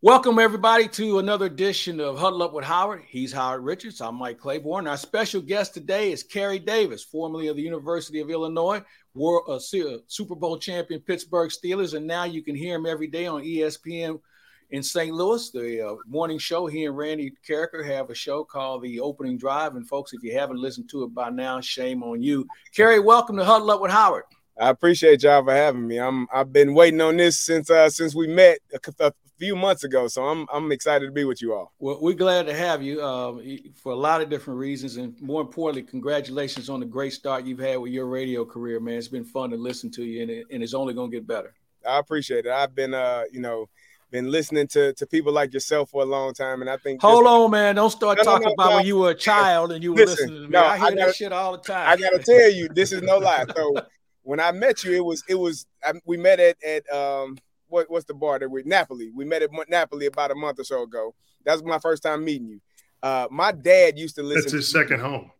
Welcome, everybody, to another edition of Huddle Up with Howard. He's Howard Richards. I'm Mike Claiborne. Our special guest today is Kerry Davis, formerly of the University of Illinois, World, uh, Super Bowl champion Pittsburgh Steelers, and now you can hear him every day on ESPN in St. Louis. The uh, morning show, he and Randy Karraker have a show called The Opening Drive. And folks, if you haven't listened to it by now, shame on you. Kerry, welcome to Huddle Up with Howard. I appreciate y'all for having me. I'm I've been waiting on this since uh since we met a, a few months ago. So I'm I'm excited to be with you all. Well, we're glad to have you uh, for a lot of different reasons, and more importantly, congratulations on the great start you've had with your radio career, man. It's been fun to listen to you, and, it, and it's only going to get better. I appreciate it. I've been uh you know been listening to to people like yourself for a long time, and I think. Hold just, on, man! Don't start no, talking no, no, about when you were a child and you were Listen, listening to me. I hear I gotta, that shit all the time. I gotta tell you, this is no lie. So when I met you, it was it was I, we met at at um what, what's the bar that we Napoli. We met at Napoli about a month or so ago. That was my first time meeting you. Uh, my dad used to listen. That's his second home.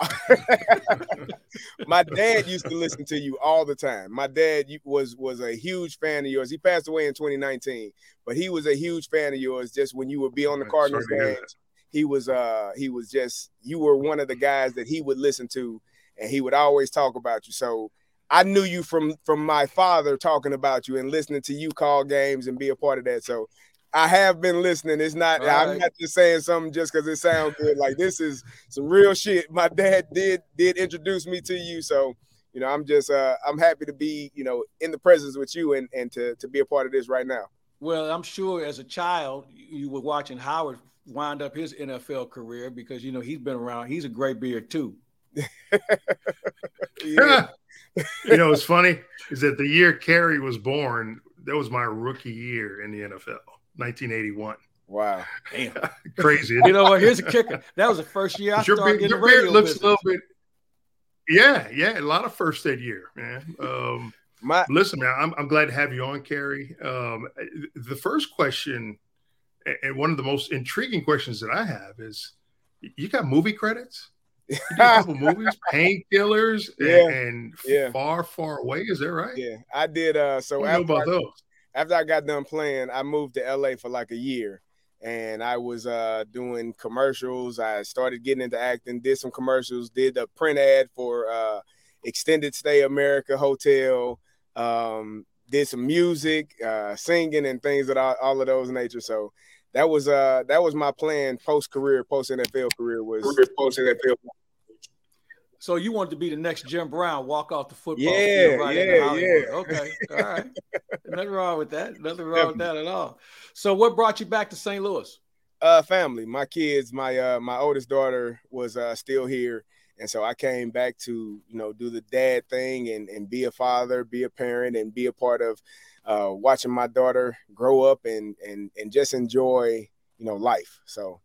my dad used to listen to you all the time. My dad was was a huge fan of yours. He passed away in 2019, but he was a huge fan of yours. Just when you would be on the Cardinals games, he was uh he was just you were one of the guys that he would listen to, and he would always talk about you. So I knew you from from my father talking about you and listening to you call games and be a part of that. So I have been listening. It's not I'm not just saying something just because it sounds good. Like this is some real shit. My dad did did introduce me to you. So you know, I'm just uh I'm happy to be, you know, in the presence with you and and to to be a part of this right now. Well, I'm sure as a child you were watching Howard wind up his NFL career because you know he's been around. He's a great beard too. yeah you know, what's funny is that the year Kerry was born, that was my rookie year in the NFL, 1981. Wow, damn, crazy. you know what? Here's a kicker. That was the first year I your started beard, your beard looks business. a little bit. Yeah, yeah, a lot of first aid year, man. Um, my, listen, man, I'm, I'm glad to have you on, Kerry. Um, the first question, and one of the most intriguing questions that I have is, you got movie credits? A couple movies, Painkillers, yeah, and, yeah. Far, Far Away. Is that right? Yeah, I did. Uh, so after I, those. After I got done playing, I moved to LA for like a year, and I was uh, doing commercials. I started getting into acting, did some commercials, did a print ad for uh, Extended Stay America Hotel. Um, did some music, uh, singing, and things of all, all of those nature. So that was uh that was my plan post career, post NFL career was post NFL. So you wanted to be the next Jim Brown, walk off the football yeah, field right yeah, yeah. Okay, all right. Nothing wrong with that. Nothing wrong with that at all. So what brought you back to St. Louis? Uh, family. My kids. My uh, my oldest daughter was uh, still here, and so I came back to you know do the dad thing and and be a father, be a parent, and be a part of uh, watching my daughter grow up and and and just enjoy you know life. So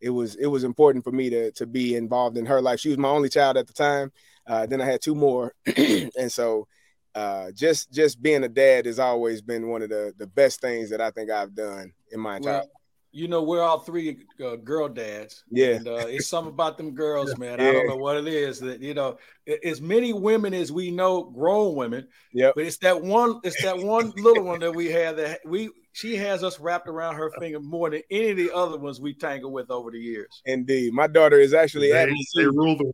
it was it was important for me to to be involved in her life. She was my only child at the time. Uh, then I had two more, and so uh, just just being a dad has always been one of the the best things that I think I've done in my entire. Well, you know, we're all three uh, girl dads. Yeah. And, uh, it's something about them girls, man. Yeah. I don't know what it is that, you know, as many women as we know, grown women. Yeah. But it's that one, it's that one little one that we have that we, she has us wrapped around her finger more than any of the other ones we tangled with over the years. Indeed. My daughter is actually they, at they rule the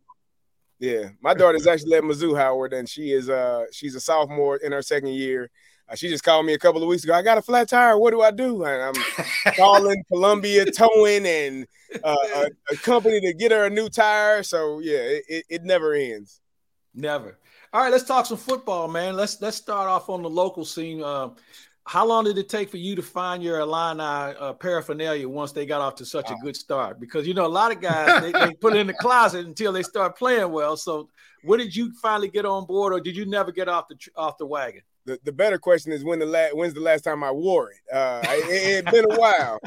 yeah, my daughter is actually at Mizzou, Howard, and she is uh she's a sophomore in her second year, she just called me a couple of weeks ago. I got a flat tire. What do I do? And I'm calling Columbia Towing and uh, a, a, company to get her a new tire. So yeah, it, it, it, never ends. Never. All right, let's talk some football, man. Let's let's start off on the local scene. Uh, how long did it take for you to find your Illini uh, paraphernalia once they got off to such a good start? Because you know a lot of guys they, they put it in the closet until they start playing well. So when did you finally get on board, or did you never get off the off the wagon? The, the better question is when the last when's the last time I wore it? Uh, it had been a while.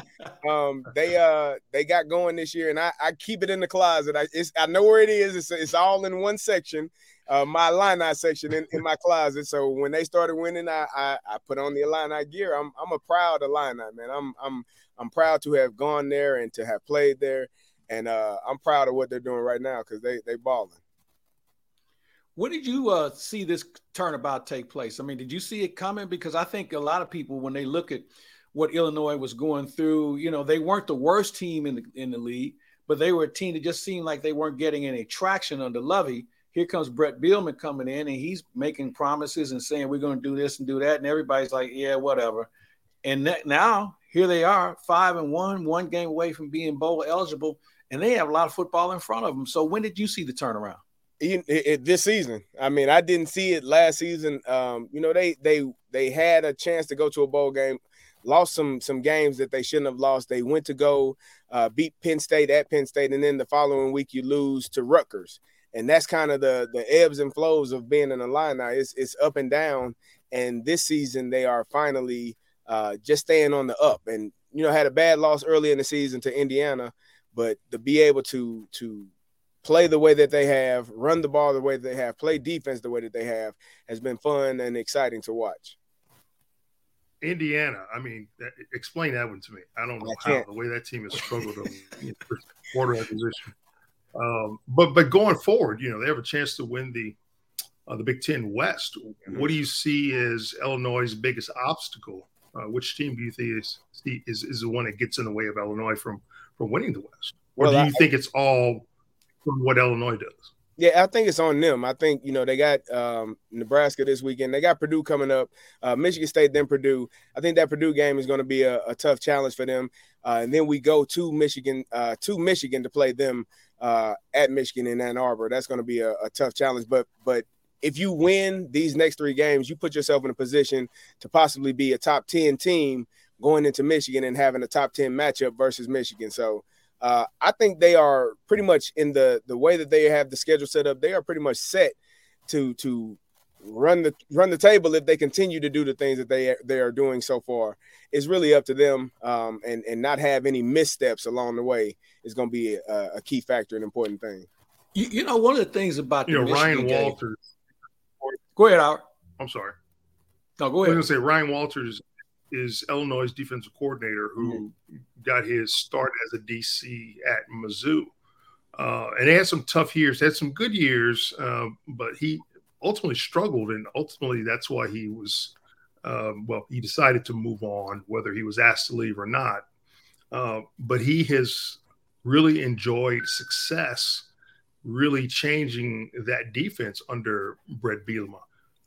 Um, they uh they got going this year, and I, I keep it in the closet. I it's, I know where it is. It's, it's all in one section, uh, my Illini section in, in my closet. So when they started winning, I, I, I put on the Illini gear. I'm I'm a proud Illini man. I'm I'm I'm proud to have gone there and to have played there, and uh, I'm proud of what they're doing right now because they they balling. When did you uh, see this turnabout take place? I mean, did you see it coming? Because I think a lot of people, when they look at what Illinois was going through. You know, they weren't the worst team in the in the league, but they were a team that just seemed like they weren't getting any traction under Lovie. Here comes Brett Bielema coming in, and he's making promises and saying we're going to do this and do that, and everybody's like, yeah, whatever. And now here they are, five and one, one game away from being bowl eligible, and they have a lot of football in front of them. So when did you see the turnaround? It, it, this season. I mean, I didn't see it last season. Um, you know, they they they had a chance to go to a bowl game lost some some games that they shouldn't have lost. They went to go uh, beat Penn State at Penn State, and then the following week you lose to Rutgers, and that's kind of the the ebbs and flows of being in a line. Now It's it's up and down, and this season they are finally uh, just staying on the up. And you know had a bad loss early in the season to Indiana, but to be able to to play the way that they have, run the ball the way that they have, play defense the way that they have, has been fun and exciting to watch. Indiana. I mean, that, explain that one to me. I don't know I how the way that team has struggled in quarterback position. Um, but but going forward, you know, they have a chance to win the uh, the Big Ten West. Mm-hmm. What do you see as Illinois' biggest obstacle? Uh, which team do you think is, is is the one that gets in the way of Illinois from from winning the West? Or well, do you I, think it's all from what Illinois does? Yeah, I think it's on them. I think you know they got um, Nebraska this weekend. They got Purdue coming up, uh, Michigan State, then Purdue. I think that Purdue game is going to be a, a, tough challenge for them. Uh, and then we go to Michigan, uh, to Michigan to play them uh, at Michigan in Ann Arbor. That's going to be a, a tough challenge. But but if you win these next three games, you put yourself in a position to possibly be a top ten team going into Michigan and having a top ten matchup versus Michigan. So uh, I think they are pretty much in the the way that they have the schedule set up. They are pretty much set to to run the run the table if they continue to do the things that they they are doing so far. It's really up to them, um, and and not have any missteps along the way is going to be a, a, key factor, an important thing. You, you, know, one of the things about you know Ryan game, Walters. Go ahead, Howard. I'm sorry. No, go ahead. I was going to say Ryan Walters is Illinois' defensive coordinator who mm-hmm. got his start as a DC at Mizzou. Uh, and he had some tough years, had some good years, uh, but he ultimately struggled. And ultimately, that's why he was, um, well, he decided to move on, whether he was asked to leave or not. Uh, but he has really enjoyed success, really changing that defense under Brett Bielema.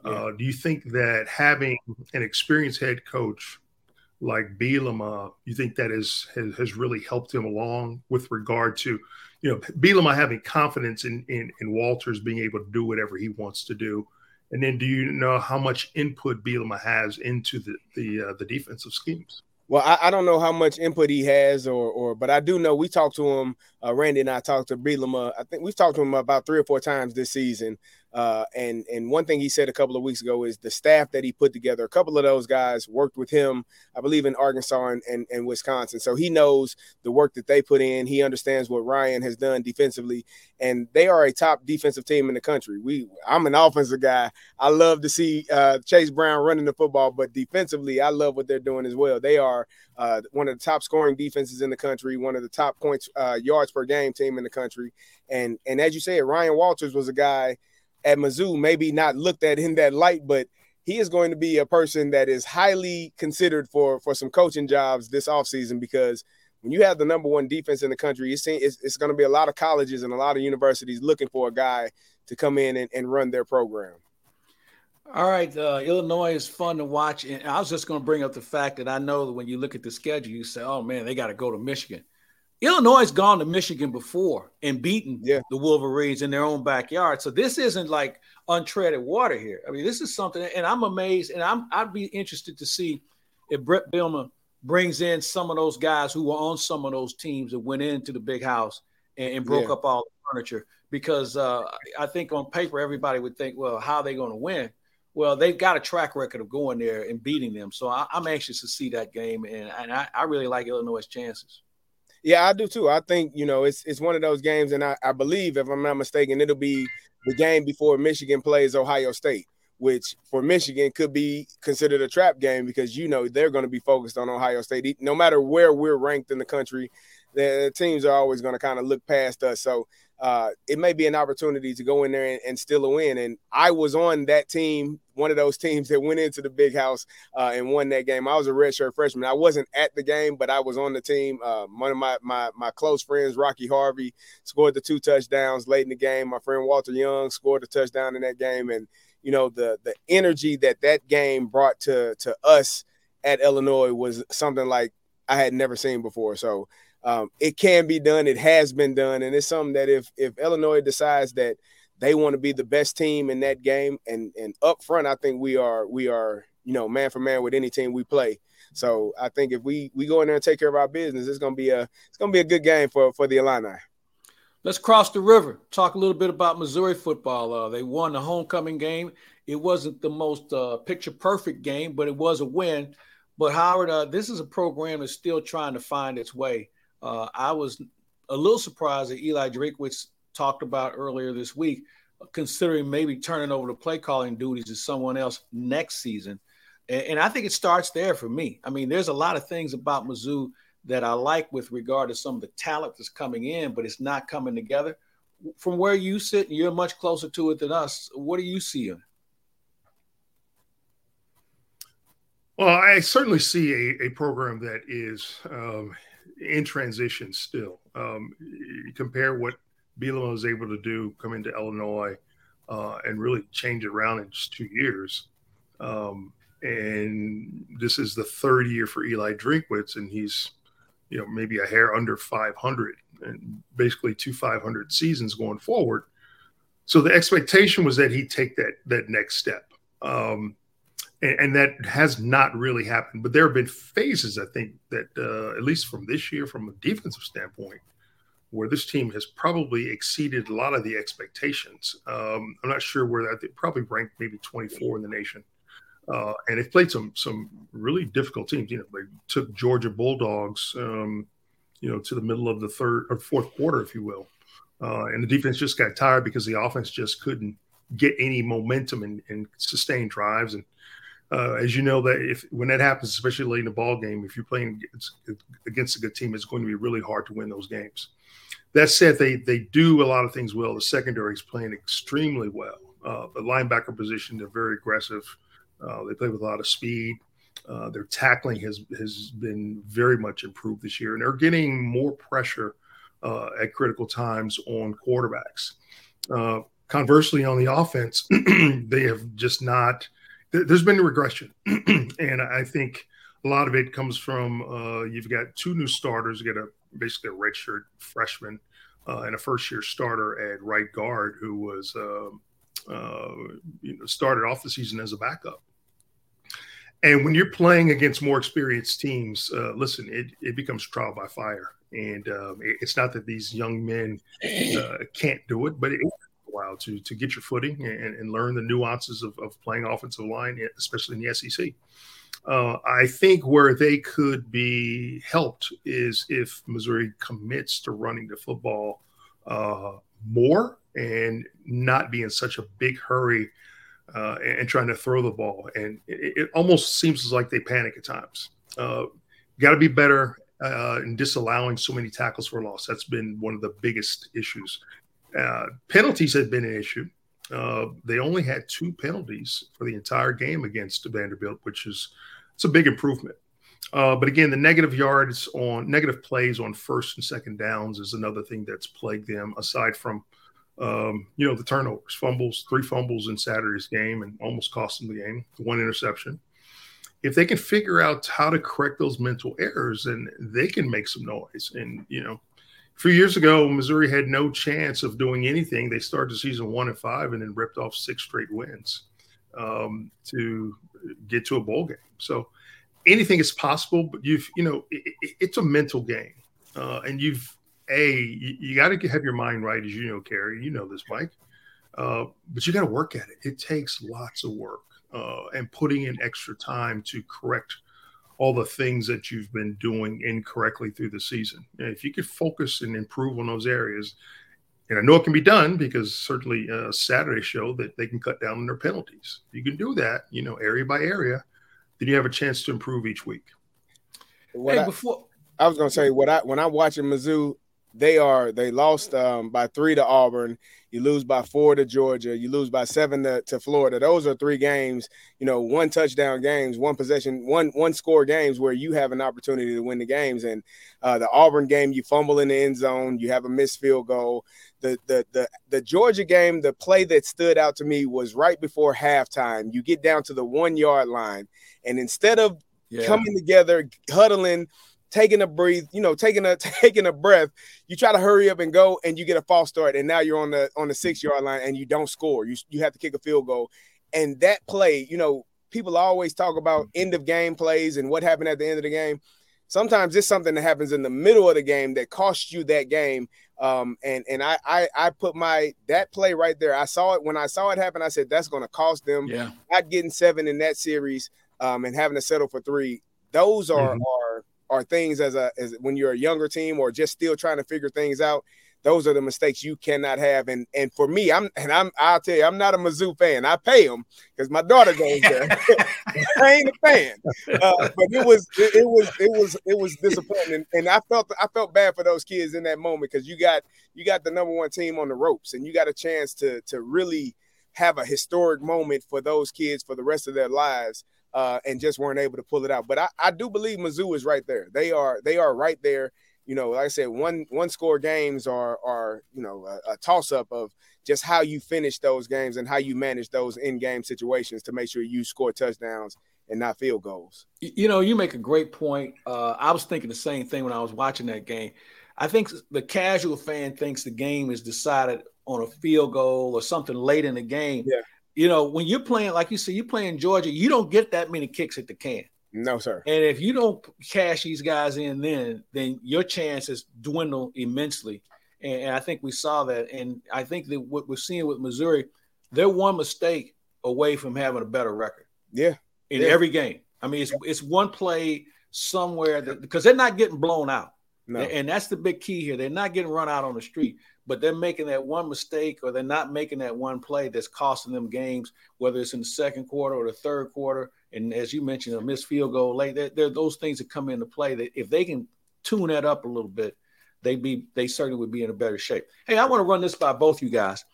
Yeah. Uh, do you think that having an experienced head coach like Bielema, you think that is, has, has really helped him along with regard to, you know, Bielema having confidence in, in, in Walters being able to do whatever he wants to do? And then, do you know how much input Bielema has into the the, uh, the defensive schemes? Well, I, I, don't know how much input he has, or or, but I do know we talked to him. Uh, Randy and I talked to Bielema. I think we've talked to him about three or four times this season. Uh, and and one thing he said a couple of weeks ago is the staff that he put together. A couple of those guys worked with him, I believe, in Arkansas and, and, and Wisconsin. So he knows the work that they put in. He understands what Ryan has done defensively, and they are a top defensive team in the country. We, I'm an offensive guy. I love to see uh, Chase Brown running the football, but defensively, I love what they're doing as well. They are uh, one of the top scoring defenses in the country, one of the top points uh, yards per game team in the country, and and as you said, Ryan Walters was a guy at Mizzou, maybe not looked at in that light, but he is going to be a person that is highly considered for for some coaching jobs this offseason because when you have the number one defense in the country, it's, it's, it's going to be a lot of colleges and a lot of universities looking for a guy to come in and, and run their program. All right, uh, Illinois is fun to watch, and I was just going to bring up the fact that I know that when you look at the schedule, you say, "Oh man, they got to go to Michigan." Illinois has gone to Michigan before and beaten yeah. the Wolverines in their own backyard. So this isn't like untreaded water here. I mean, this is something, and I'm amazed, and I'm I'd be interested to see if Brett Bielema brings in some of those guys who were on some of those teams that went into the big house and, and broke yeah. up all the furniture. Because uh, I think on paper everybody would think, well, how are they going to win? Well, they've got a track record of going there and beating them. So I, am anxious to see that game, and, and I, I really like Illinois' chances. Yeah, I do too. I think you know it's it's one of those games, and I, I believe, if I'm not mistaken, it'll be the game before Michigan plays Ohio State, which for Michigan could be considered a trap game because you know they're going to be focused on Ohio State. No matter where we're ranked in the country, the teams are always going to kind of look past us. So uh, it may be an opportunity to go in there and, and steal a win. And I was on that team one of those teams that went into the big house uh, and won that game. I was a redshirt freshman. I wasn't at the game, but I was on the team. Uh, one of my, my my close friends, Rocky Harvey, scored the two touchdowns late in the game. My friend Walter Young scored a touchdown in that game, and you know the the energy that that game brought to to us at Illinois was something like I had never seen before. So um, it can be done. It has been done, and it's something that if if Illinois decides that they want to be the best team in that game, and and up front, I think we are we are you know man for man with any team we play. So I think if we we go in there and take care of our business, it's gonna be a it's gonna be a good game for for the Illini. Let's cross the river. Talk a little bit about Missouri football. Uh, they won the homecoming game. It wasn't the most uh, picture perfect game, but it was a win. But Howard, uh, this is a program that's still trying to find its way. Uh, I was a little surprised that Eli Drinkwitz talked about earlier this week, considering maybe turning over the play calling duties to someone else next season. And, and, I think it starts there for me. I mean, there's a lot of things about Mizzou that I like with regard to some of the talent that's coming in, but it's not coming together. From where you sit, you're much closer to it than us. What are you seeing? Well, I certainly see a, a program that is um, in transition still. Um, compare what Bielema was able to do come into Illinois uh, and really change it around in just two years. Um, and this is the third year for Eli Drinkwitz, and he's, you know, maybe a hair under 500 and basically two 500 seasons going forward. So the expectation was that he'd take that that next step. Um, and, and, that has not really happened. But there have been phases, I think, that uh, at least from this year, from a defensive standpoint, where this team has probably exceeded a lot of the expectations. Um, I'm not sure where that they probably ranked maybe 24 in the nation. Uh, and they've played some some really difficult teams. You know, they took Georgia Bulldogs, um, you know, to the middle of the third or fourth quarter, if you will. Uh, and the defense just got tired because the offense just couldn't get any momentum and, and sustain drives. And uh, as you know, that if when that happens, especially late in the ball game, if you're playing against a good team, it's going to be really hard to win those games. That said, they they do a lot of things well. The secondary is playing extremely well. Uh, the linebacker position, they're very aggressive. Uh, they play with a lot of speed. Uh, their tackling has has been very much improved this year, and they're getting more pressure uh, at critical times on quarterbacks. Uh, conversely, on the offense, they have just not there's been a regression, and I think a lot of it comes from uh, you've got two new starters. You got a basically a redshirt freshman uh, and a first year starter at right guard who was uh, uh, you know started off the season as a backup. And when you're playing against more experienced teams, uh, listen, it, it becomes trial by fire. And um, it, it's not that these young men uh, can't do it, but it, while to to get your footing and, and learn the nuances of, of playing offensive line, especially in the SEC. Uh, I think where they could be helped is if Missouri commits to running the football uh, more and not be in such a big hurry uh, and, trying to throw the ball. And it, it almost seems like they panic at times. Uh, Got to be better uh, in disallowing so many tackles for loss. That's been one of the biggest issues. Uh, penalties had been an issue. Uh, they only had two penalties for the entire game against Vanderbilt, which is it's a big improvement. Uh, but again, the negative yards on negative plays on first and second downs is another thing that's plagued them. Aside from um, you know the turnovers, fumbles, three fumbles in Saturday's game, and almost cost them the game. One interception. If they can figure out how to correct those mental errors, then they can make some noise. And you know, a few years ago, Missouri had no chance of doing anything. They started the season one and five, and then ripped off six straight wins um, to get to a bowl game. So anything is possible, but you've you know it, it, it's a mental game, uh, and you've a you, you got to have your mind right, as you know, Kerry. You know this, Mike. Uh, but you got to work at it. It takes lots of work uh, and putting in extra time to correct all the things that you've been doing incorrectly through the season. And if you could focus and improve on those areas, and I know it can be done because certainly uh, Saturday showed that they can cut down on their penalties. If you can do that, you know, area by area, then you have a chance to improve each week. What hey, I, before I was going to say what I when I watch in Mizzou, they are they lost um, by three to Auburn. You lose by four to Georgia. You lose by seven to, to, Florida. Those are three games, you know, one touchdown games, one possession, one one score games where you have an opportunity to win the games. And uh, the Auburn game, you fumble in the end zone, you have a missed field goal. The the the the Georgia game, the play that stood out to me was right before halftime. You get down to the one yard line, and instead of yeah. coming together, huddling taking a breathe, you know, taking a taking a breath, you try to hurry up and go, and you get a false start, and now you're on the on the six yard line, and you don't score. You you have to kick a field goal, and that play, you know, people always talk about end of game plays and what happened at the end of the game. Sometimes it's something that happens in the middle of the game that costs you that game. Um, and and I, I I put my that play right there. I saw it when I saw it happen. I said that's going to cost them. Yeah. Not getting seven in that series, um, and having to settle for three. Those are mm-hmm. are are things as a as when you're a younger team or just still trying to figure things out. Those are the mistakes you cannot have. And and for me, I'm and I'm I'll tell you, I'm not a Mizzou fan. I pay them because my daughter goes there. I ain't a fan, uh, but it was it, it, was it was it was disappointing, and I felt I felt bad for those kids in that moment because you got you got the number one team on the ropes, and you got a chance to to really have a historic moment for those kids for the rest of their lives uh, and just weren't able to pull it out. But I, I do believe Mizzou is right there. They are they are right there. You know, like I said, one one score games are are you know a, a toss up of just how you finish those games and how you manage those in game situations to make sure you score touchdowns and not field goals. You know, you make a great point. Uh, I was thinking the same thing when I was watching that game. I think the casual fan thinks the game is decided on a field goal or something late in the game. Yeah you know, when you're playing, like you said, you're playing Georgia, you don't get that many kicks at the can. No, sir. And if you don't cash these guys in, then then your chances dwindle immensely. And, and I think we saw that. And I think that what we're seeing with Missouri, they're one mistake away from having a better record. Yeah. In yeah. every game. I mean, it's it's one play somewhere that because they're not getting blown out. No. And that's the big key here. They're not getting run out on the street but they're making that one mistake or they're not making that one play that's costing them games, whether it's in the second quarter or the third quarter. And as you mentioned, a missed field goal late. There, are those things that come into play that if they can tune that up a little bit, they'd be they certainly would be in a better shape. Hey, I want to run this by both you guys.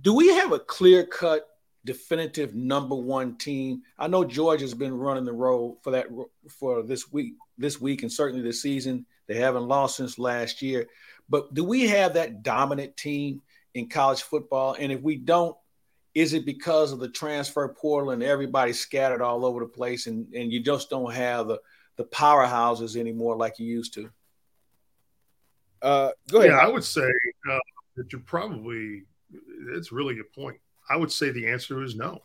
Do we have a clear cut, definitive number one team? I know Georgia's been running the role for that for this week, this week, and certainly this season. They haven't lost since last year. But do we have that dominant team in college football? And if we don't, is it because of the transfer portal and everybody scattered all over the place and, and you just don't have the, the powerhouses anymore like you used to? Uh, go ahead. Yeah, I would say uh, that you're probably, it's really a point. I would say the answer is no.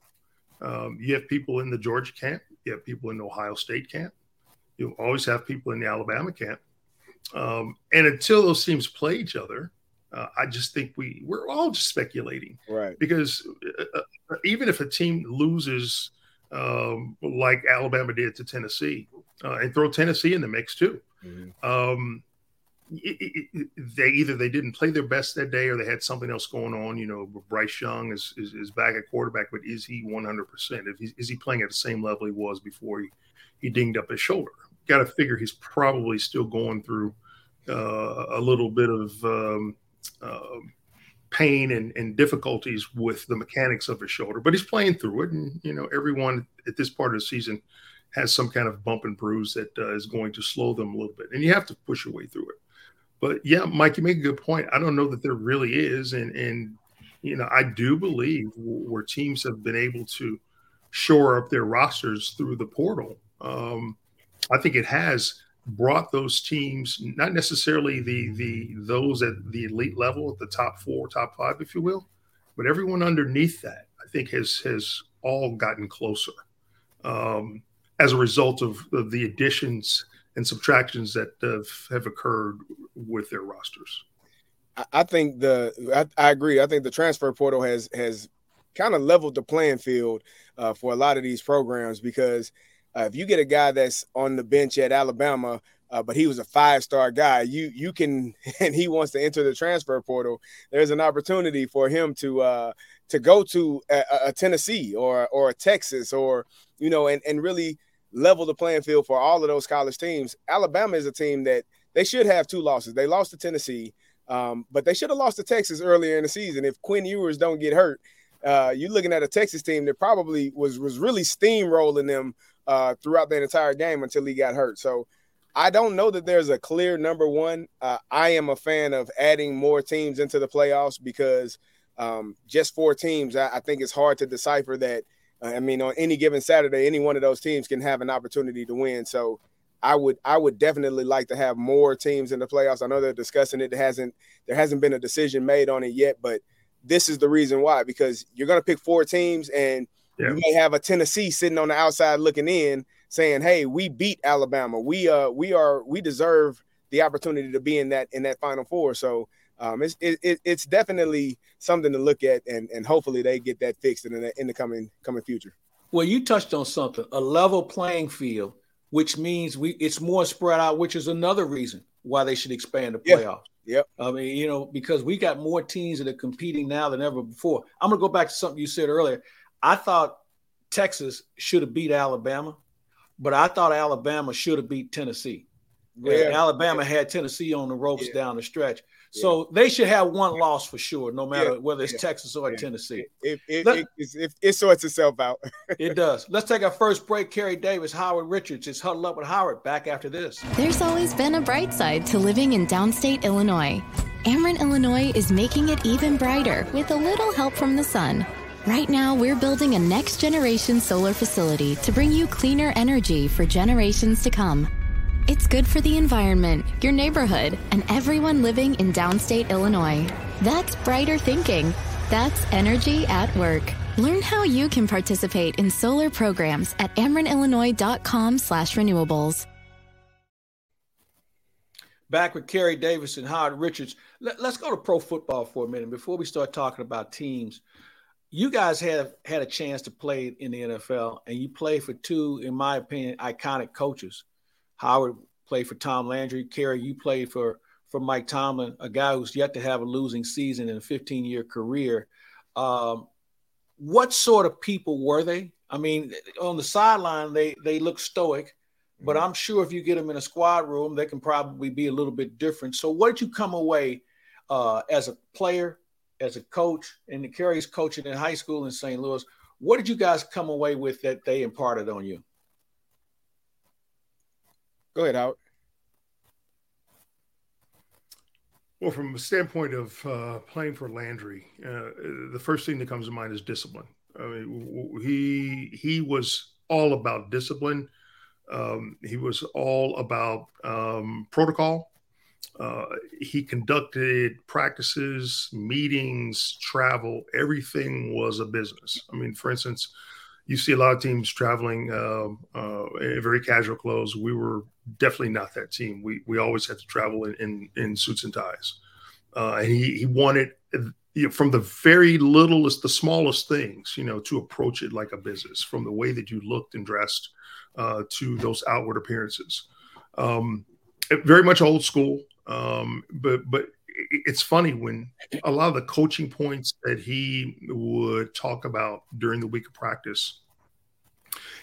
Um, you have people in the Georgia camp, you have people in the Ohio State camp, you always have people in the Alabama camp. Um, and until those teams play each other, uh, I just think we we're all just speculating, right? Because uh, uh, even if a team loses, um, like Alabama did to Tennessee, uh, and throw Tennessee in the mix too, mm-hmm. um, it, it, they either they didn't play their best that day or they had something else going on. You know, Bryce Young is is, is back at quarterback, but is he one hundred percent? If is he playing at the same level he was before he he dinged up his shoulder? Got to figure he's probably still going through uh, a little bit of um, uh, pain and, and, difficulties with the mechanics of his shoulder, but he's playing through it. And, you know, everyone at this part of the season has some kind of bump and bruise that uh, is going to slow them a little bit. And you have to push your way through it. But yeah, Mike, you make a good point. I don't know that there really is. And, and you know, I do believe where teams have been able to shore up their rosters through the portal. Um, I think it has brought those teams, not necessarily the the those at the elite level, at the top four, top five, if you will, but everyone underneath that, I think has has all gotten closer um, as a result of, of, the additions and subtractions that have, have occurred with their rosters. I think the I, I, agree. I think the transfer portal has has kind of leveled the playing field uh, for a lot of these programs because uh, if you get a guy that's on the bench at Alabama, uh, but he was a five star guy, you you can and he wants to enter the transfer portal. There's an opportunity for him to uh, to go to a, a Tennessee or or a Texas or you know and and really level the playing field for all of those college teams. Alabama is a team that they should have two losses. They lost to Tennessee, um, but they should have lost to Texas earlier in the season. If Quinn Ewers don't get hurt, uh, you're looking at a Texas team that probably was was really steamrolling them uh, throughout the entire game until he got hurt. So I don't know that there's a clear number one. Uh, I am a fan of adding more teams into the playoffs because um, just four teams, I, I, think it's hard to decipher that. Uh, I mean, on any given Saturday, any one of those teams can have an opportunity to win. So I would I would definitely like to have more teams in the playoffs. I know they're discussing it. There hasn't there hasn't been a decision made on it yet, but this is the reason why because you're going to pick four teams and yeah. you may have a Tennessee sitting on the outside looking in saying, "Hey, we beat Alabama. We uh we are we deserve the opportunity to be in that in that Final Four. So um, it's it, it's definitely something to look at, and and hopefully they get that fixed in the in the coming coming future. Well, you touched on something, a level playing field, which means we it's more spread out, which is another reason why they should expand the playoffs. Yep. I mean, you know, because we got more teams that are competing now than ever before. I'm gonna go back to something you said earlier. I thought Texas should have beat Alabama, but I thought Alabama should have beat Tennessee. Yeah. Alabama had Tennessee on the ropes yeah. down the stretch. So they should have one loss for sure, no matter yeah, whether it's yeah, Texas or yeah. Tennessee. It, it, Let, it, it, it, sorts itself out. it does. Let's take our first break. Kerry Davis, Howard Richards is huddled up with Howard. Back after this. There's always been a bright side to living in downstate Illinois. Ameren, Illinois is making it even brighter with a little help from the sun. Right now, we're building a next generation solar facility to bring you cleaner energy for generations to come. It's good for the environment, your neighborhood, and everyone living in downstate Illinois. That's brighter thinking. That's energy at work. Learn how you can participate in solar programs at amerenillinois.com slash renewables. Back with Kerry Davis and Howard Richards. Let, us go to pro football for a minute before we start talking about teams. You guys have had a chance to play in the NFL, and you play for two, in my opinion, iconic coaches – Howard played for Tom Landry. Kerry, you played for for Mike Tomlin, a guy who's yet to have a losing season in a 15 year career. Um, what sort of people were they? I mean, on the sideline, they they look stoic, but mm-hmm. I'm sure if you get them in a squad room, they can probably be a little bit different. So, what did you come away uh, as a player, as a coach, and the Kerry's coaching in high school in St. Louis? What did you guys come away with that they imparted on you? Go ahead, Howard. Well, from a standpoint of uh, playing for Landry, uh, the first thing that comes to mind is discipline. I mean, he he was all about discipline. Um, he was all about um, protocol. Uh, he conducted practices, meetings, travel. Everything was a business. I mean, for instance, you see a lot of teams traveling uh, uh, in very casual clothes. We were definitely not that team. We we always had to travel in in, in suits and ties, uh, and he he wanted you know, from the very littlest, the smallest things, you know, to approach it like a business, from the way that you looked and dressed uh, to those outward appearances. Um, very much old school, um, but but it's funny when a lot of the coaching points that he would talk about during the week of practice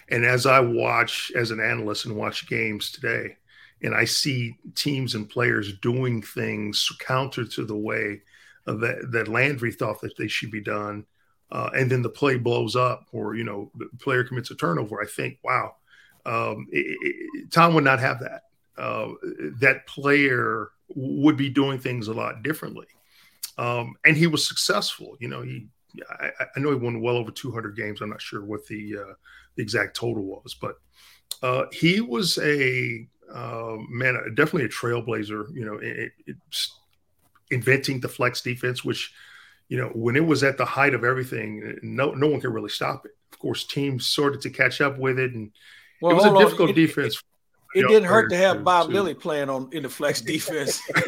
and as I watch as an analyst and watch games today, and I see teams and players doing things counter to the way that, that Landry thought that they should be done, uh, and then the play blows up, or you know, the player commits a turnover, I think, wow, um, it, it, Tom would not have that. Uh, that player would be doing things a lot differently, um, and he was successful. You know, he I, I, know he won well over 200 games. I'm not sure what the uh, the exact total was, but uh, he was a uh, man, definitely a trailblazer. You know, it, it, inventing the flex defense, which you know when it was at the height of everything, no no one could really stop it. Of course, teams sorted to catch up with it, and well, it was a difficult defense. It, it didn't hurt to have Bob too. Lilly playing on in the flex defense.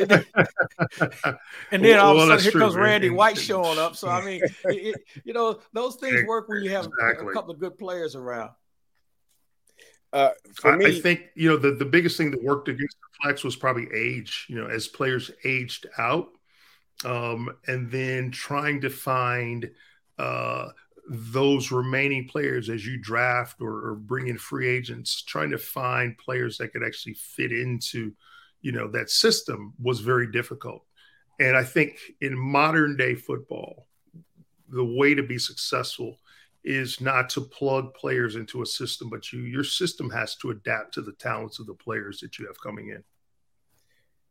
and then all well, of a sudden, here true, comes Randy White showing up. So I mean, it, you know, those things work when you have exactly. a couple of good players around. Uh, for I, me, I think you know the, the biggest thing that worked against the flex was probably age. You know, as players aged out, um, and then trying to find uh, those remaining players as you draft or, or, bring in free agents, trying to find players that could actually fit into you know, that system was very difficult. And I think in modern day football, the way to be successful is not to plug players into a system, but you your system has to adapt to the talents of the players that you have coming in.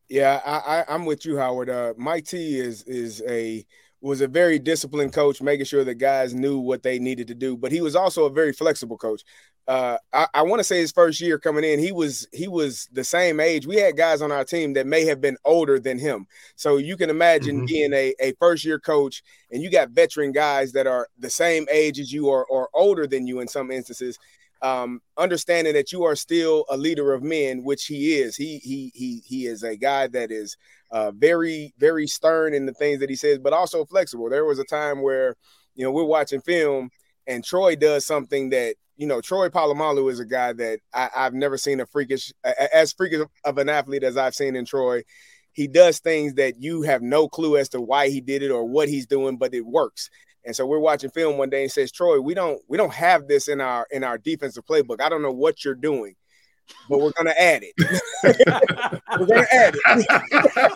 Yeah, I, I, am with you, Howard. Uh, Mike T is is a was a very disciplined coach, making sure that guys knew what they needed to do. But he was also a very flexible coach. Uh, I, I want to say his first year coming in, he was he was the same age. We had guys on our team that may have been older than him. So you can imagine mm-hmm. being a, a first year coach and you got veteran guys that are the same age as you or, or older than you in some instances um, understanding that you are still a leader of men, which he is. He he he he is a guy that is uh, very very stern in the things that he says, but also flexible. There was a time where you know we're watching film and Troy does something that you know Troy Polamalu is a guy that I, have never seen a freakish as freakish of an athlete as I've seen in Troy. He does things that you have no clue as to why he did it or what he's doing, but it works. And so we're watching film one day and says, Troy, we don't we don't have this in our in our defensive playbook. I don't know what you're doing, but we're gonna add it. we're gonna add it.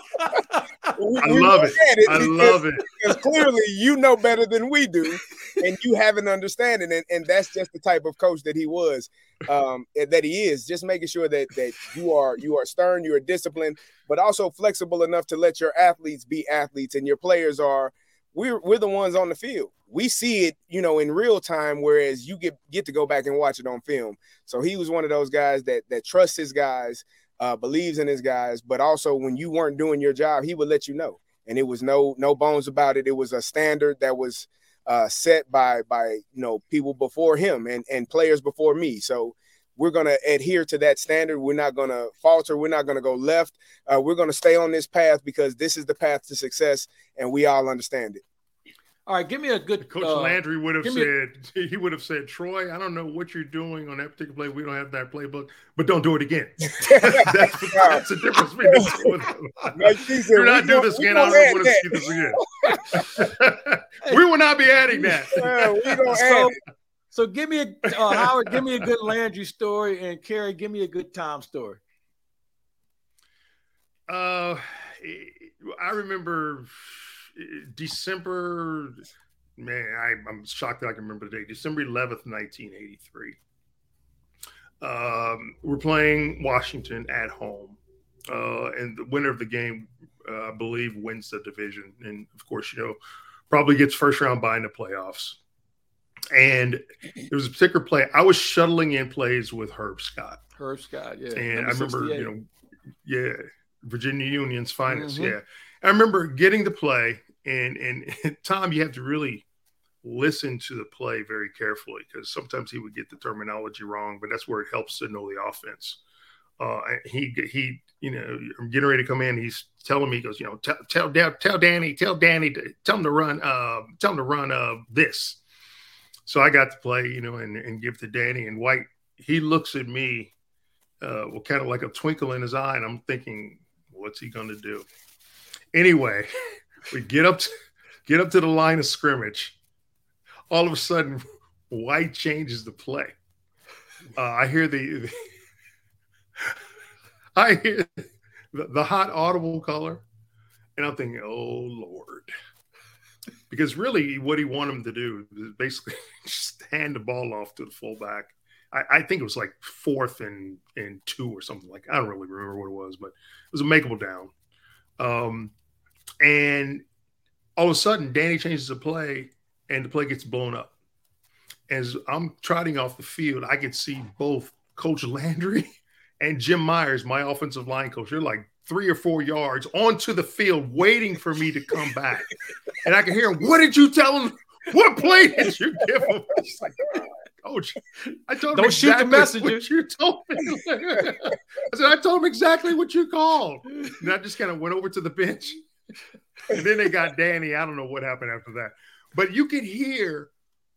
we, I love it. it I because, love it. Because clearly you know better than we do, and you have an understanding, and, and that's just the type of coach that he was, um, that he is. Just making sure that that you are you are stern, you are disciplined, but also flexible enough to let your athletes be athletes, and your players are we're we're the ones on the field. We see it, you know, in real time, whereas you get get to go back and watch it on film. So he was one of those guys that that trusts his guys, uh, believes in his guys, but also when you weren't doing your job, he would let you know. And it was no no bones about it. It was a standard that was uh, set by by you know people before him and and players before me. So we're going to adhere to that standard. We're not going to falter. We're not going to go left. Uh, we're going to stay on this path because this is the path to success, and we all understand it. All right, give me a good. Coach uh, Landry would have said a, he would have said, Troy, I don't know what you're doing on that particular play. We don't have that playbook, but don't do it again. that's, that's the difference between You're not doing this again. I don't want to see this again. we will not be adding that. Yeah, we don't so, add it. So give me a uh, Howard, give me a good Landry story, and Kerry, give me a good Tom story. Uh, I remember December. Man, I, am shocked that I can remember the date. December 11th, 1983. Um, we're playing Washington at home, uh, and the winner of the game, uh, I believe, wins the division, and of course, you know, probably gets first round bye in the playoffs. And there was a particular play. I was shuttling in plays with Herb Scott. Herb Scott, yeah. And I remember, you know, yeah, Virginia Union's finest, mm-hmm. yeah. I remember getting the play, and and Tom, you have to really listen to the play very carefully because sometimes he would get the terminology wrong, but that's where it helps to know the offense. Uh, he he, you know, I'm getting ready to come in. He's telling me, he goes, you know, tell tell tell Danny, tell Danny, to, tell him to run, uh, tell him to run uh, this. So I got to play, you know, and, and give to Danny and White. He looks at me uh, with kind of like a twinkle in his eye, and I'm thinking, what's he going to do? Anyway, we get up to, get up to the line of scrimmage. All of a sudden, White changes the play. Uh, I hear the, the I hear the, the hot audible color, and I'm thinking, oh Lord because really what he wanted him to do is basically just hand the ball off to the fullback. I, I, think it was like fourth and and two or something like I don't really remember what it was, but it was a makeable down. Um, and all of a sudden, Danny changes the play, and the play gets blown up. As I'm trotting off the field, I can see both Coach Landry and Jim Myers, my offensive line coach. They're like three or four yards onto the field, waiting for me to come back. And I can hear him, What did you tell him? What play did you give him? Like, Coach, I told Don't him shoot exactly the messenger. what you told me. I said, I told him exactly what you called. And I just kind of went over to the bench. And then they got Danny. I don't know what happened after that. But you could hear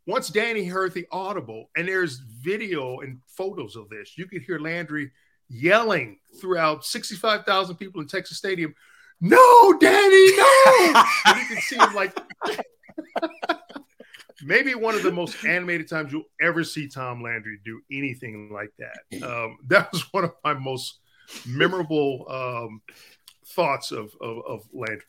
once Danny heard the audible, and there's video and photos of this, you could hear Landry yelling throughout 65,000 people in Texas Stadium, No, Danny, no. and you can see him like maybe one of the most animated times you'll ever see Tom Landry do anything like that. Um, that was one of my most memorable um, thoughts of, of, of Landry?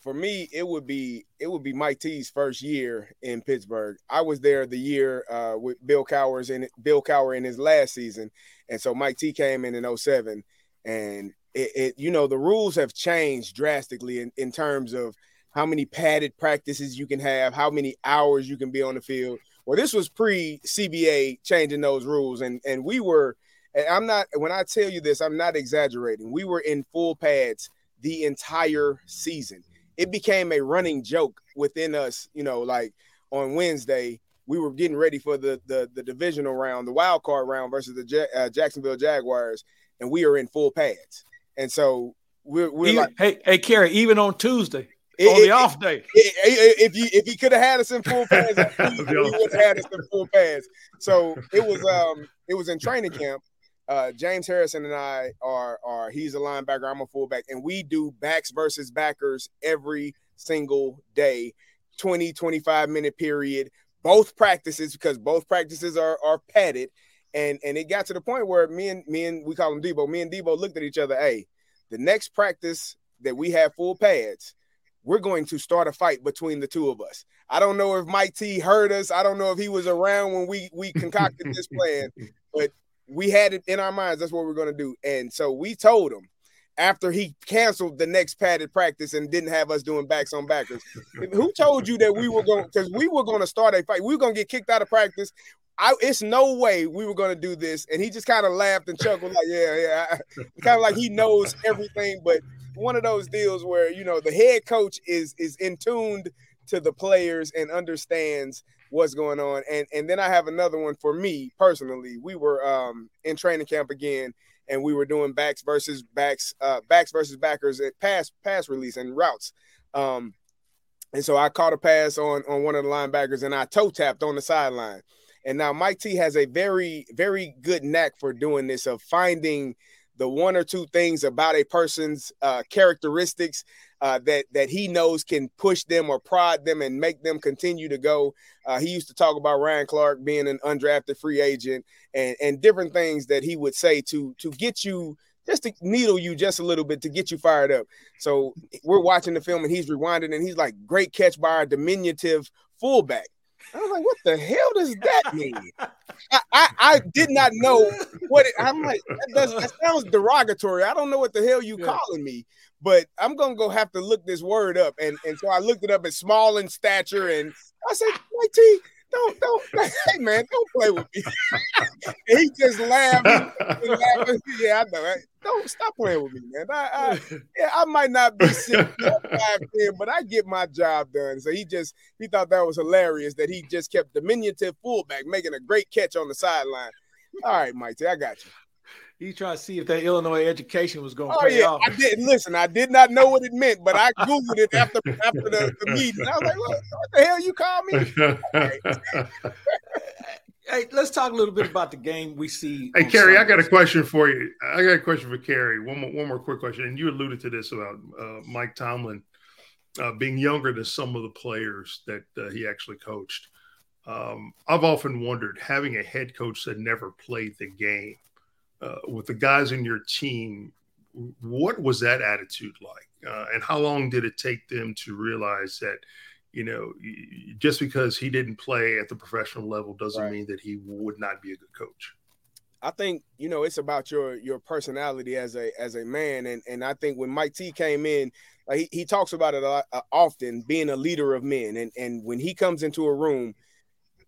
For me, it would be it would be Mike T's first year in Pittsburgh. I was there the year uh, with Bill Cowher's in Bill Cowher in his last season, and so Mike T came in in 07 and it, it, you know the rules have changed drastically in, in terms of how many padded practices you can have, how many hours you can be on the field. Well, this was pre CBA changing those rules, and and we were. And I'm not when I tell you this, I'm not exaggerating. We were in full pads the entire season. It became a running joke within us, you know, like on Wednesday, we were getting ready for the the, the divisional round, the wild card round versus the uh, Jacksonville Jaguars, and we are in full pads. And so we're, we're even, like, hey, hey, Kerry, even on Tuesday, it, on the it, off day, it, if you if he could have had us in full pads, he, he would have had us in full pads. So it was um it was in training camp. Uh, James Harrison and I are are he's a linebacker, I'm a fullback, and we do backs versus backers every single day, 20, 25 minute period, both practices because both practices are are padded and and it got to the point where me and me and we call him Deebo. Me and Deebo looked at each other. Hey, the next practice that we have full pads, we're going to start a fight between the two of us. I don't know if Mike T heard us. I don't know if he was around when we we concocted this plan, but we had it in our minds. That's what we're going to do. And so we told him after he canceled the next padded practice and didn't have us doing backs on backers. Who told you that we were going because we were going to start a fight? We were going to get kicked out of practice. I, it's no way we were going to do this. And he just kind of laughed and chuckled, like, yeah, yeah. kind of like he knows everything. But one of those deals where, you know, the head coach is is in tuned to the players and understands what's going on. And and then I have another one for me personally. We were um in training camp again and we were doing backs versus backs, uh backs versus backers at pass pass release and routes. Um and so I caught a pass on on one of the linebackers and I toe tapped on the sideline. And now Mike T has a very, very good knack for doing this of finding the one or two things about a person's uh, characteristics uh, that that he knows can push them or prod them and make them continue to go. Uh, he used to talk about Ryan Clark being an undrafted free agent and and different things that he would say to to get you just to needle you just a little bit to get you fired up. So we're watching the film and he's rewinding and he's like, "Great catch by our diminutive fullback." I was like, what the hell does that mean? I, I, I did not know what it, I'm like. That, does, that sounds derogatory. I don't know what the hell you yeah. calling me, but I'm gonna go have to look this word up. And and so I looked it up as small in stature, and I said, Mike T, don't don't hey man, don't play with me. he just laughed. laughed. Yeah, I know. Right? Don't stop playing with me, man. I, I yeah, I might not be six five ten, but I get my job done. So he just he thought that was hilarious that he just kept diminutive fullback making a great catch on the sideline. All right, Mike, I got you. He trying to see if that Illinois education was going to oh, pay yeah. off. I didn't listen. I did not know what it meant, but I googled it after after the, the meeting. I was like, what, what the hell you call me? hey, let's talk a little bit about the game we see. Hey, Kerry, I got a question for you. I got a question for Kerry. One more, one more quick question, and you alluded to this about uh, Mike Tomlin uh, being younger than some of the players that uh, he actually coached. Um, I've often wondered, having a head coach that never played the game uh, with the guys in your team, what was that attitude like? Uh, and how long did it take them to realize that, you know, just because he didn't play at the professional level doesn't right. mean that he would not be a good coach? I think you know it's about your your personality as a as a man, and and I think when Mike T came in, like he, he talks about it a lot, uh, often, being a leader of men, and and when he comes into a room,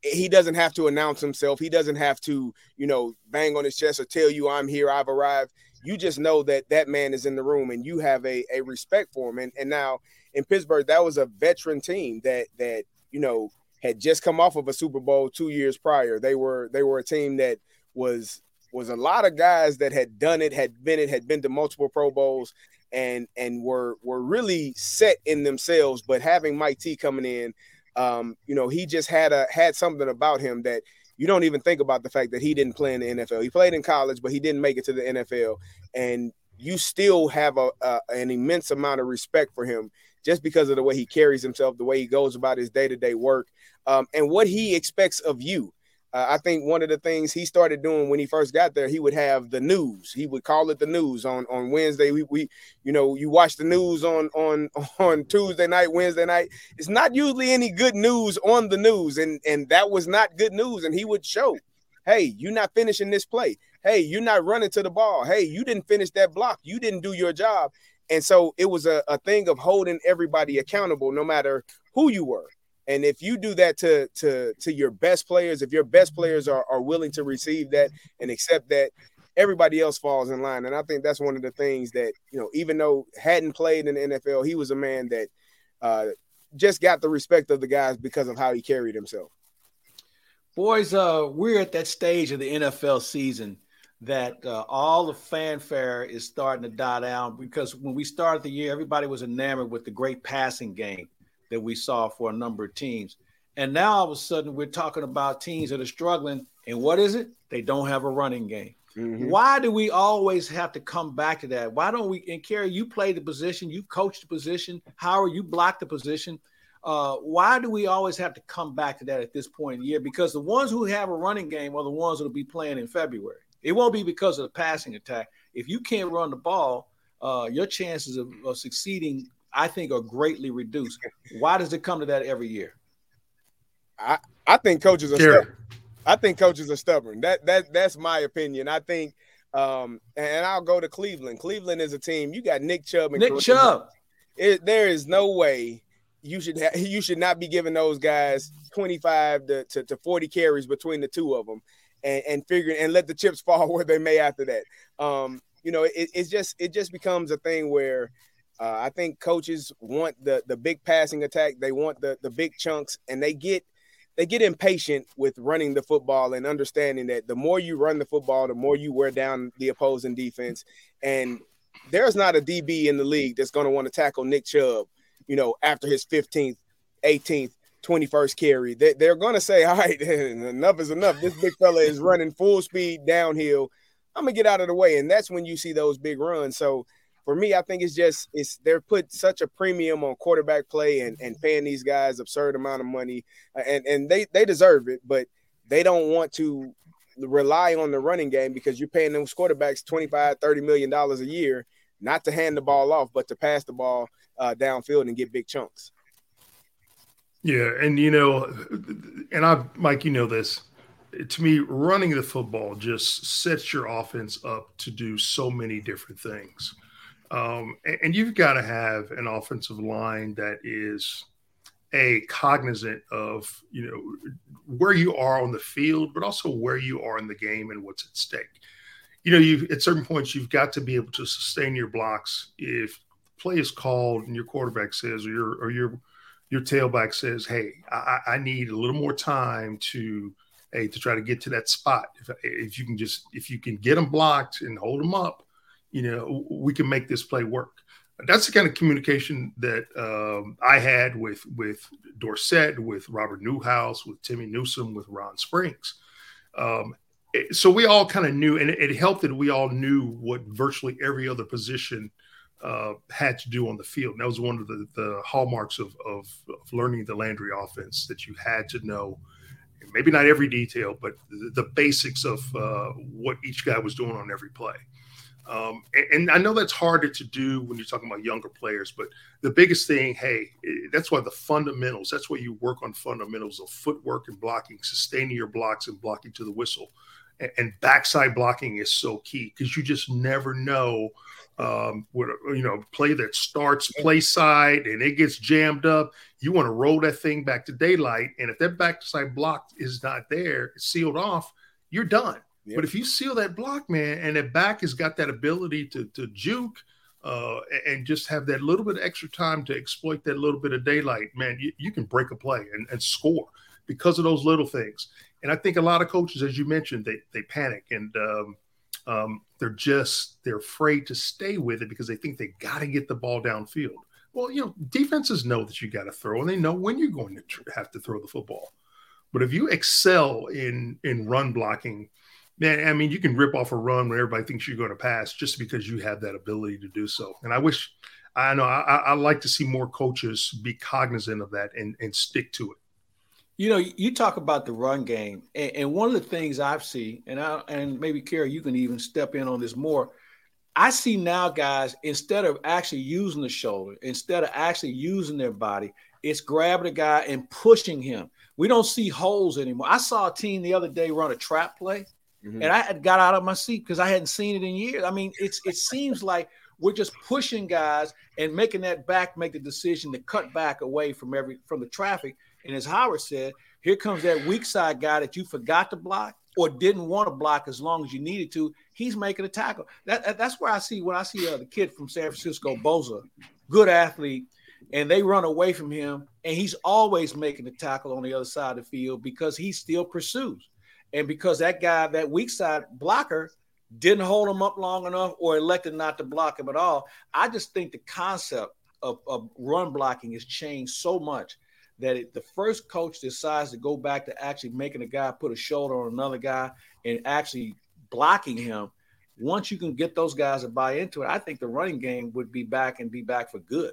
he doesn't have to announce himself. He doesn't have to, you know, bang on his chest or tell you I'm here, I've arrived. You just know that that man is in the room and you have a, a respect for him. And, and now in Pittsburgh, that was a veteran team that that, you know, had just come off of a Super Bowl two years prior. They were they were a team that was was a lot of guys that had done it, had been it, had been to multiple Pro Bowls, and and were were really set in themselves. But having Mike T coming in um, you know, he just had a had something about him that you don't even think about the fact that he didn't play in the NFL. He played in college, but he didn't make it to the NFL, and you still have a, a an immense amount of respect for him just because of the way he carries himself, the way he goes about his day to day work, um, and what he expects of you. Uh, I think one of the things he started doing when he first got there, he would have the news. He would call it the news on on Wednesday. We, we you know, you watch the news on on on Tuesday night, Wednesday night. It's not usually any good news on the news, and and that was not good news. And he would show, hey, you're not finishing this play. Hey, you're not running to the ball. Hey, you didn't finish that block. You didn't do your job. And so it was a, a thing of holding everybody accountable, no matter who you were. And if you do that to to to your best players, if your best players are, are willing to receive that and accept that, everybody else falls in line. And I think that's one of the things that, you know, even though hadn't played in the NFL, he was a man that uh, just got the respect of the guys because of how he carried himself. Boys, uh, we're at that stage of the NFL season that uh, all the fanfare is starting to die down because when we started the year, everybody was enamored with the great passing game that we saw for a number of teams. And now all of a sudden we're talking about teams that are struggling. And what is it? They don't have a running game. Mm-hmm. Why do we always have to come back to that? Why don't we? And Kerry, you play the position, you coached the position. Howard, you blocked the position. Uh, why do we always have to come back to that at this point in the year? Because the ones who have a running game are the ones that will be playing in February. It won't be because of the passing attack. If you can't run the ball, uh, your chances of, of succeeding I think are greatly reduced. Why does it come to that every year? I, I think coaches are stubborn. I think coaches are stubborn. That that that's my opinion. I think um and I'll go to Cleveland. Cleveland is a team. You got Nick Chubb and Nick Chubb. It, there is no way you should ha- you should not be giving those guys 25 to, to, to 40 carries between the two of them and, and figuring and let the chips fall where they may after that. Um, you know, it, it's just it just becomes a thing where uh, I think coaches want the the big passing attack. They want the the big chunks, and they get they get impatient with running the football and understanding that the more you run the football, the more you wear down the opposing defense. And there's not a DB in the league that's going to want to tackle Nick Chubb, you know, after his 15th, 18th, 21st carry. They, they're going to say, all right, enough is enough. This big fella is running full speed downhill. I'm going to get out of the way. And that's when you see those big runs. So for me, I think it's just it's they're put such a premium on quarterback play and, and paying these guys absurd amount of money, and and they they deserve it, but they don't want to rely on the running game because you're paying those quarterbacks 25 30 million dollars a year not to hand the ball off but to pass the ball uh, downfield and get big chunks. Yeah and you know and i mike you know this. To me running the football just sets your offense up to do so many different things um, and you've got to have an offensive line that is a cognizant of you know where you are on the field, but also where you are in the game and what's at stake. You know, you at certain points you've got to be able to sustain your blocks. If play is called and your quarterback says, or your or your your tailback says, "Hey, I, I need a little more time to." Hey, to try to get to that spot. If, if you can just if you can get them blocked and hold them up, you know, we can make this play work. That's the kind of communication that um, I had with with Dorsett, with Robert Newhouse, with Timmy Newsome, with Ron Springs. Um, it, so we all kind of knew, and it, it, helped that we all knew what virtually every other position uh, had to do on the field. And that was one of the, the hallmarks of, of, of, learning the Landry offense that you had to know, maybe not every detail, but the, the basics of uh, what each guy was doing on every play. Um, and, and, I know that's harder to do when you're talking about younger players, but the biggest thing, hey, that's why the fundamentals, that's why you work on fundamentals of footwork and blocking, sustaining your blocks and blocking to the whistle. And, and backside blocking is so key because you just never know um, what, you know, play that starts play side and it gets jammed up. You want to roll that thing back to daylight. And if that backside block is not there, sealed off, you're done but if you seal that block, man, and that back has got that ability to to juke uh, and just have that little bit of extra time to exploit that little bit of daylight, man, you, you can break a play and, and score because of those little things. And I think a lot of coaches, as you mentioned, they they panic and um, um, they're just they're afraid to stay with it because they think they got to get the ball downfield. Well, you know, defenses know that you got to throw, and they know when you're going to tr- have to throw the football. But if you excel in in run blocking man, I mean, you can rip off a run when everybody thinks you're going to pass just because you have that ability to do so. And I wish, I know, I, I like to see more coaches be cognizant of that and, and stick to it. You know, you talk about the run game, and, and one of the things I've seen, and I and maybe Kerry, you can even step in on this more. I see now guys instead of actually using the shoulder, instead of actually using their body, it's grabbing a guy and pushing him. We don't see holes anymore. I saw a team the other day run a trap play, mm-hmm. and I had got out of my seat because I hadn't seen it in years. I mean, it's it seems like we're just pushing guys and making that back make the decision to cut back away from every from the traffic. And as Howard said, here comes that weak side guy that you forgot to block or didn't want to block as long as you needed to, he's making a tackle. That, that's where I see when I see uh, the kid from San Francisco, Bosa, good athlete, and they run away from him, and he's always making the tackle on the other side of the field because he still pursues, and because that guy, that weak side blocker, didn't hold him up long enough or elected not to block him at all. I just think the concept of, of run blocking has changed so much that it, the first coach decides to go back to actually making a guy put a shoulder on another guy and actually blocking him, once you can get those guys to buy into it, I think the running game would be back and be back for good.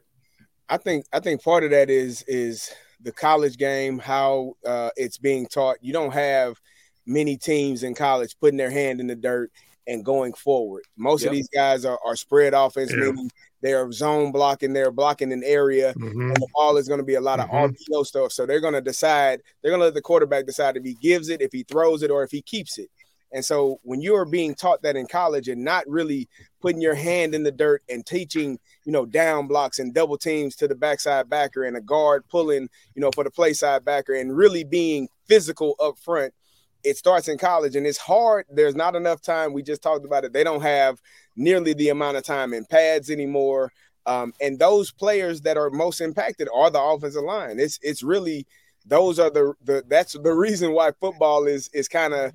I think I think part of that is is the college game, how uh, it's being taught. You don't have many teams in college putting their hand in the dirt and going forward. Most yep. of these guys are, are spread offense, yeah. meaning they're zone blocking, they're blocking an area, mm-hmm. and the ball is going to be a lot of mm-hmm. RPO stuff. So they're going to decide, they're going to let the quarterback decide if he gives it, if he throws it, or if he keeps it. And so when you're being taught that in college and not really putting your hand in the dirt and teaching, you know, down blocks and double teams to the backside backer and a guard pulling, you know, for the play side backer and really being physical up front, it starts in college and it's hard. There's not enough time. We just talked about it. They don't have nearly the amount of time in pads anymore. Um, and those players that are most impacted are the offensive line. It's it's really those are the the that's the reason why football is is kind of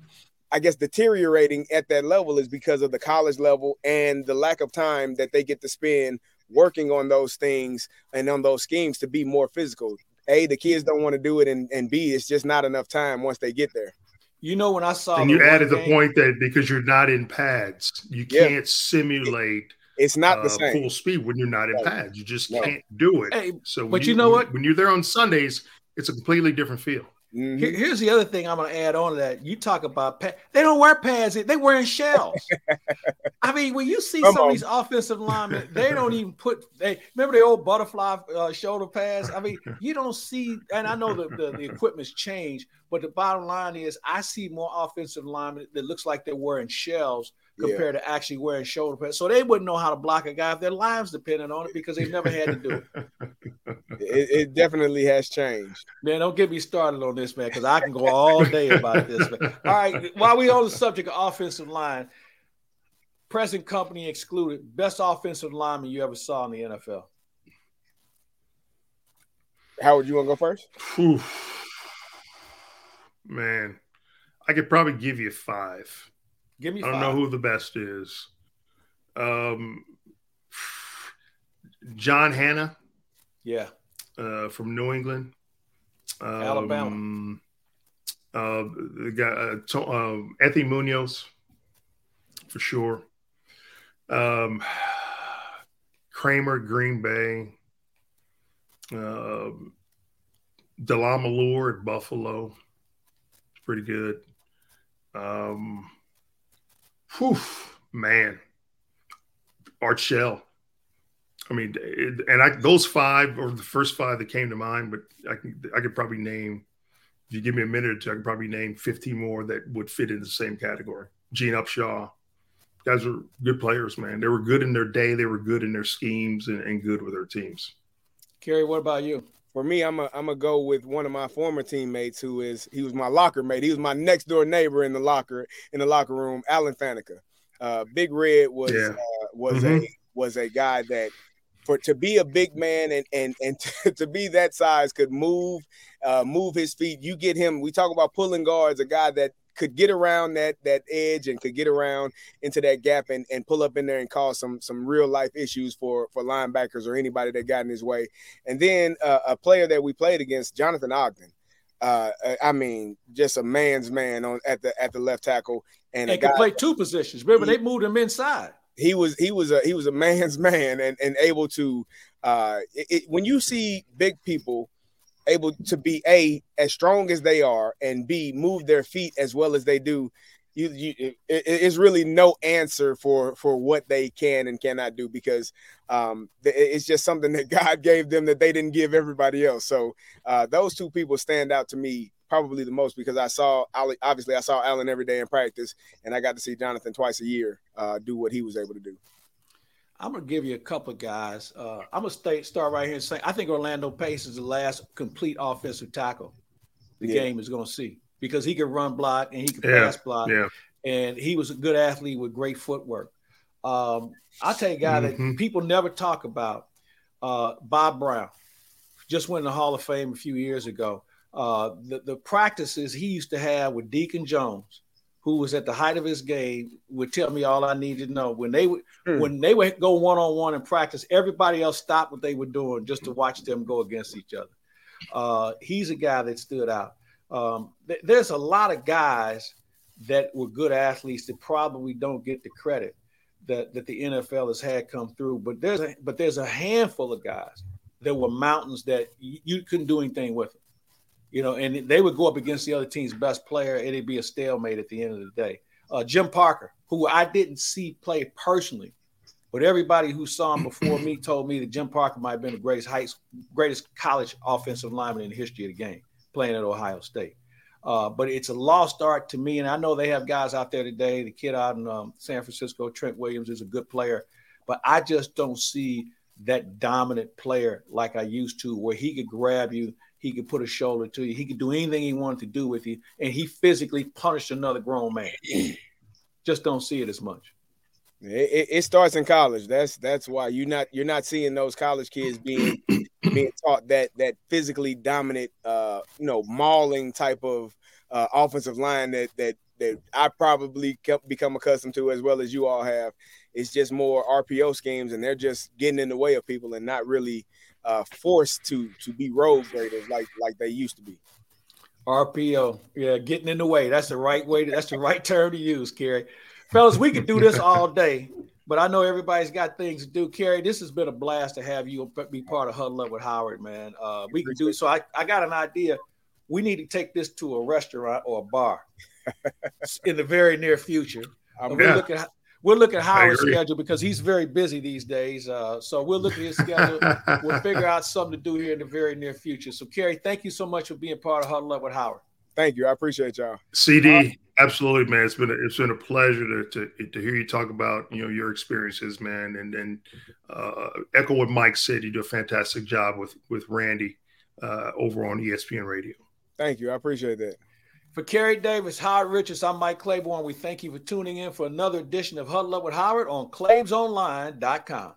I guess deteriorating at that level is because of the college level and the lack of time that they get to spend working on those things and on those schemes to be more physical. A, the kids don't want to do it, and, and B, it's just not enough time once they get there. You know, when I saw and you added game, the point that because you're not in pads, you yeah. can't simulate. It's not uh, the same full speed when you're not in pads. You just no. can't do it. Hey, so, but you, you know what? When you're there on Sundays, it's a completely different feel. Mm-hmm. Here, here's the other thing I'm going to add on to that. You talk about pads. They don't wear pads. They wearing shells. I mean, when you see Come some on. of these offensive linemen, they don't even put. They remember the old butterfly uh, shoulder pads. I mean, you don't see. And I know the, the, the equipment's changed, but the bottom line is, I see more offensive linemen that looks like they're wearing shells compared yeah. to actually wearing shoulder pads. So they wouldn't know how to block a guy if their lives depended on it because they never had to do it. it. It definitely has changed. Man, don't get me started on this, man, because I can go all day about this. Man. All right, while we on the subject of offensive line, present company excluded, best offensive lineman you ever saw in the NFL. Howard, you want to go first? Man, I could probably give you five. Give me. I don't know who the best is. Um, John Hannah. Yeah. Uh, from New England. Um, Alabama. Uh, the guy, uh, to, uh, Anthony Munoz, for sure. Um, Kramer, Green Bay. Uh, DeLamielleure at Buffalo. Pretty good. Um, Whew, man. Art Shell. I mean, and I those five or the first five that came to mind, but I can I could probably name if you give me a minute or two, I could probably name 15 more that would fit in the same category. Gene Upshaw. Guys are good players, man. They were good in their day, they were good in their schemes and, and good with their teams. Kerry, what about you? For me, I'm a I'm gonna go with one of my former teammates who is he was my locker mate. He was my next door neighbor in the locker in the locker room, Alan Faneca. Uh, Big Red was yeah. uh, was mm-hmm. a was a guy that for to be a big man and and and to, to be that size could move uh, move his feet. You get him. We talk about pulling guards. A guy that could get around that that edge and could get around into that gap and, and pull up in there and cause some some real life issues for for linebackers or anybody that got in his way. And then uh, a player that we played against, Jonathan Ogden. Uh, I mean, just a man's man on at the at the left tackle, and, and could play two positions. Remember, he, they moved him inside. He was he was a he was a man's man and and able to uh, it, it, when you see big people able to be a as strong as they are and b move their feet as well as they do you, you it, it's really no answer for for what they can and cannot do because um, it's just something that God gave them that they didn't give everybody else. So uh, those two people stand out to me probably the most because I saw obviously I saw Alan every day in practice and I got to see Jonathan twice a year uh, do what he was able to do. I'm gonna give you a couple of guys. Uh, I'm gonna stay, start right here and say I think Orlando Pace is the last complete offensive tackle the yeah. game is gonna see because he can run block and he can yeah, pass block. Yeah. And he was a good athlete with great footwork. Um, I'll tell you a guy mm-hmm. that people never talk about, uh, Bob Brown, just went in the Hall of Fame a few years ago. Uh, the, the practices he used to have with Deacon Jones, who was at the height of his game, would tell me all I needed to know. When they would mm. when they would go one on one in practice, everybody else stopped what they were doing just to watch them go against each other. Uh, he's a guy that stood out. Um, th- there's a lot of guys that were good athletes that probably don't get the credit that, that the NFL has had come through. But there's a, but there's a handful of guys that were mountains that you, you couldn't do anything with them. You know, and they would go up against the other team's best player, and it'd be a stalemate at the end of the day. Uh, Jim Parker, who I didn't see play personally, but everybody who saw him before me told me that Jim Parker might have been the greatest high, greatest college offensive lineman in the history of the game playing at Ohio State. Uh, but it's a lost art to me. And I know they have guys out there today. The kid out in um, San Francisco, Trent Williams, is a good player, but I just don't see that dominant player like I used to, where he could grab you, he could put a shoulder to you, he could do anything he wanted to do with you, and he physically punished another grown man. just don't see it as much. It, it, starts in college. That's that's why you're not you're not seeing those college kids being being taught that that physically dominant, uh, you know, mauling type of uh, offensive line that that that I probably become accustomed to as well as you all have. It's just more RPO schemes, and they're just getting in the way of people and not really uh, forced to to be road graders like like they used to be. RPO, yeah, getting in the way. That's the right way. To, that's the right term to use, Kerry. Fellas, we could do this all day. But I know everybody's got things to do. Kerry, this has been a blast to have you be part of Huddle Up with Howard, man. Uh, we can do so. I, I got an idea. We need to take this to a restaurant or a bar in the very near future. Look at, we'll look at Howard's schedule because he's very busy these days. Uh, so we'll look at his schedule. we'll figure out something to do here in the very near future. So, Kerry, thank you so much for being part of Huddle Up with Howard. Thank you. I appreciate y'all. CD, absolutely, man. It's been a, it's been a pleasure to, to, to hear you talk about you know your experiences, man, and then uh, echo what Mike said. You do a fantastic job with with Randy uh, over on ESPN Radio. Thank you. I appreciate that. For Kerry Davis, Howard Richards, I'm Mike Claiborne. We thank you for tuning in for another edition of Huddle Up with Howard on ClaimsOnline.com.